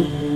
Amin.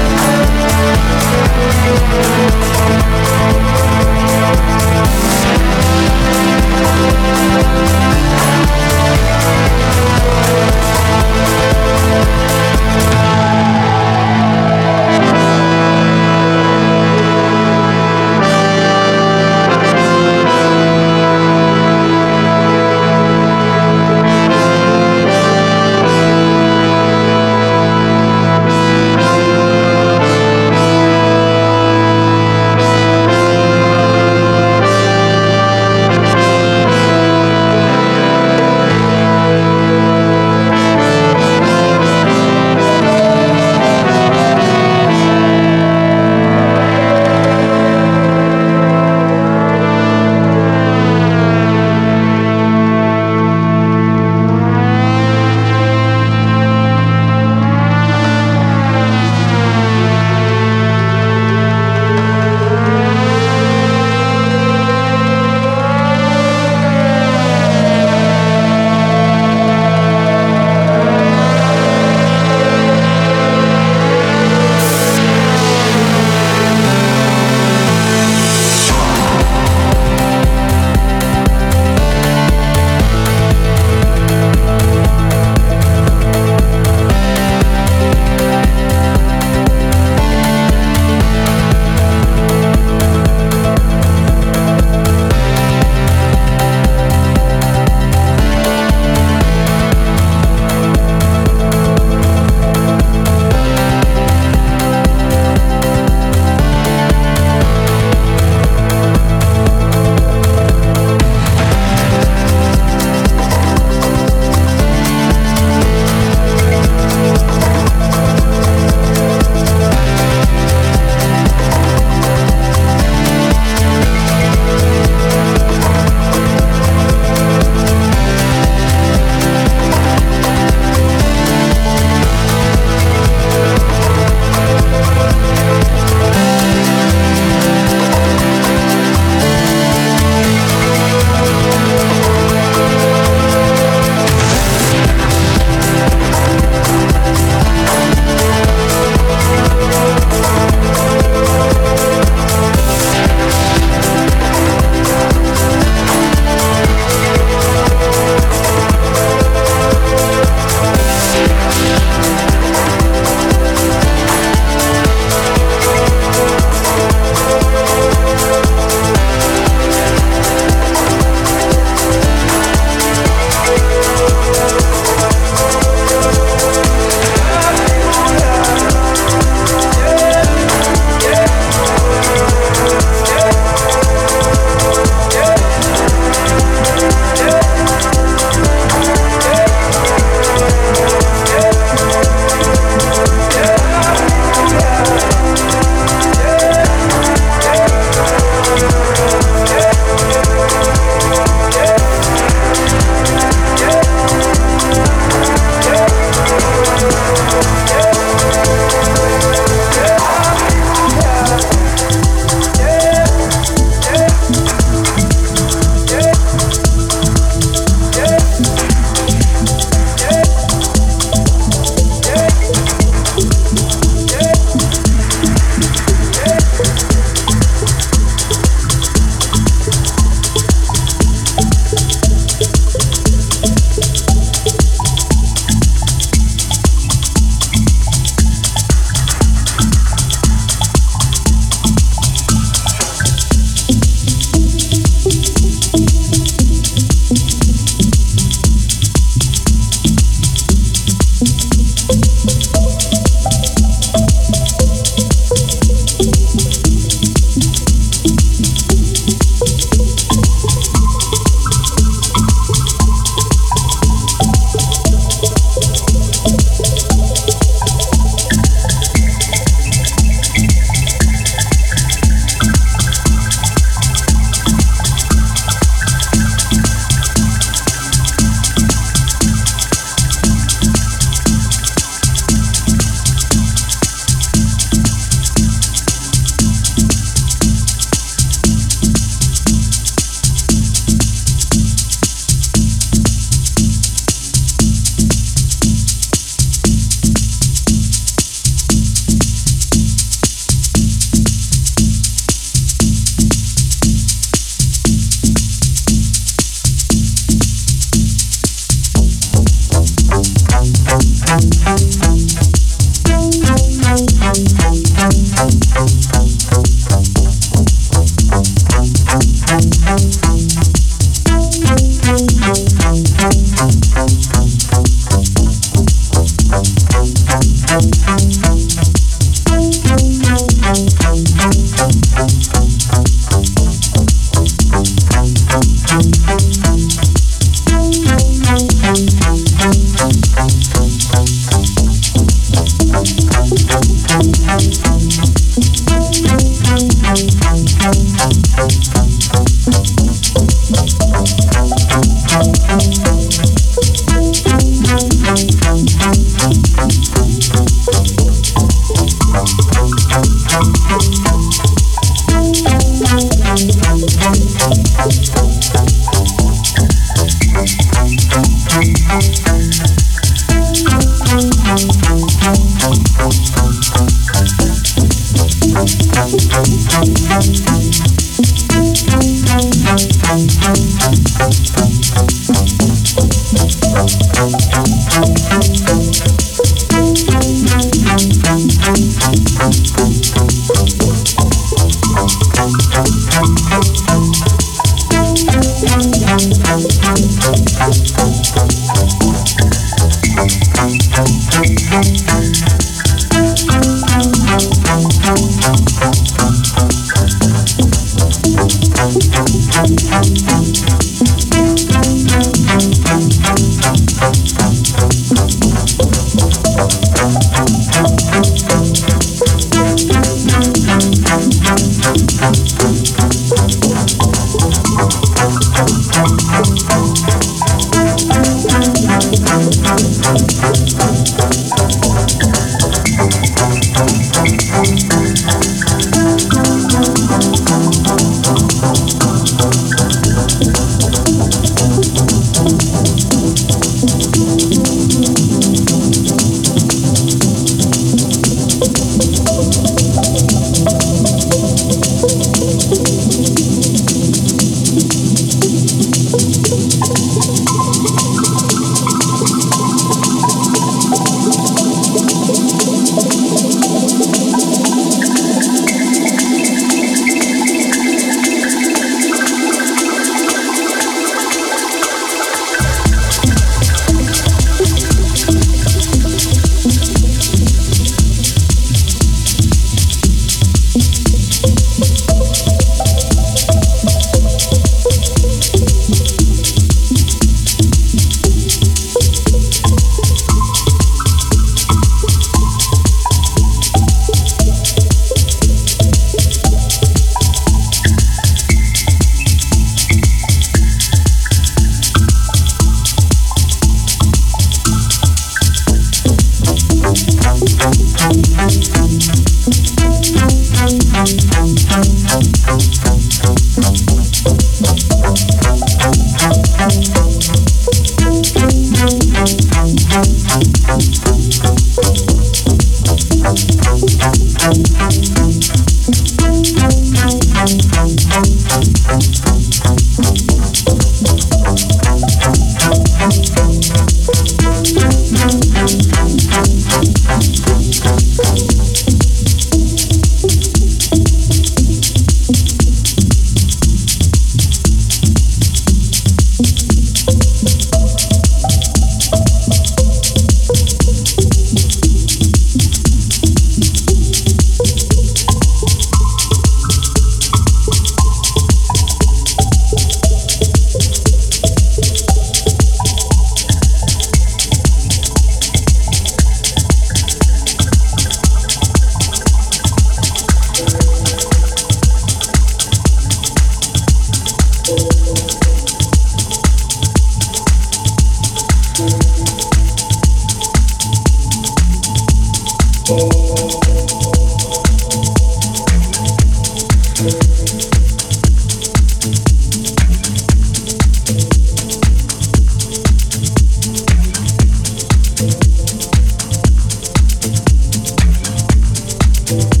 Thank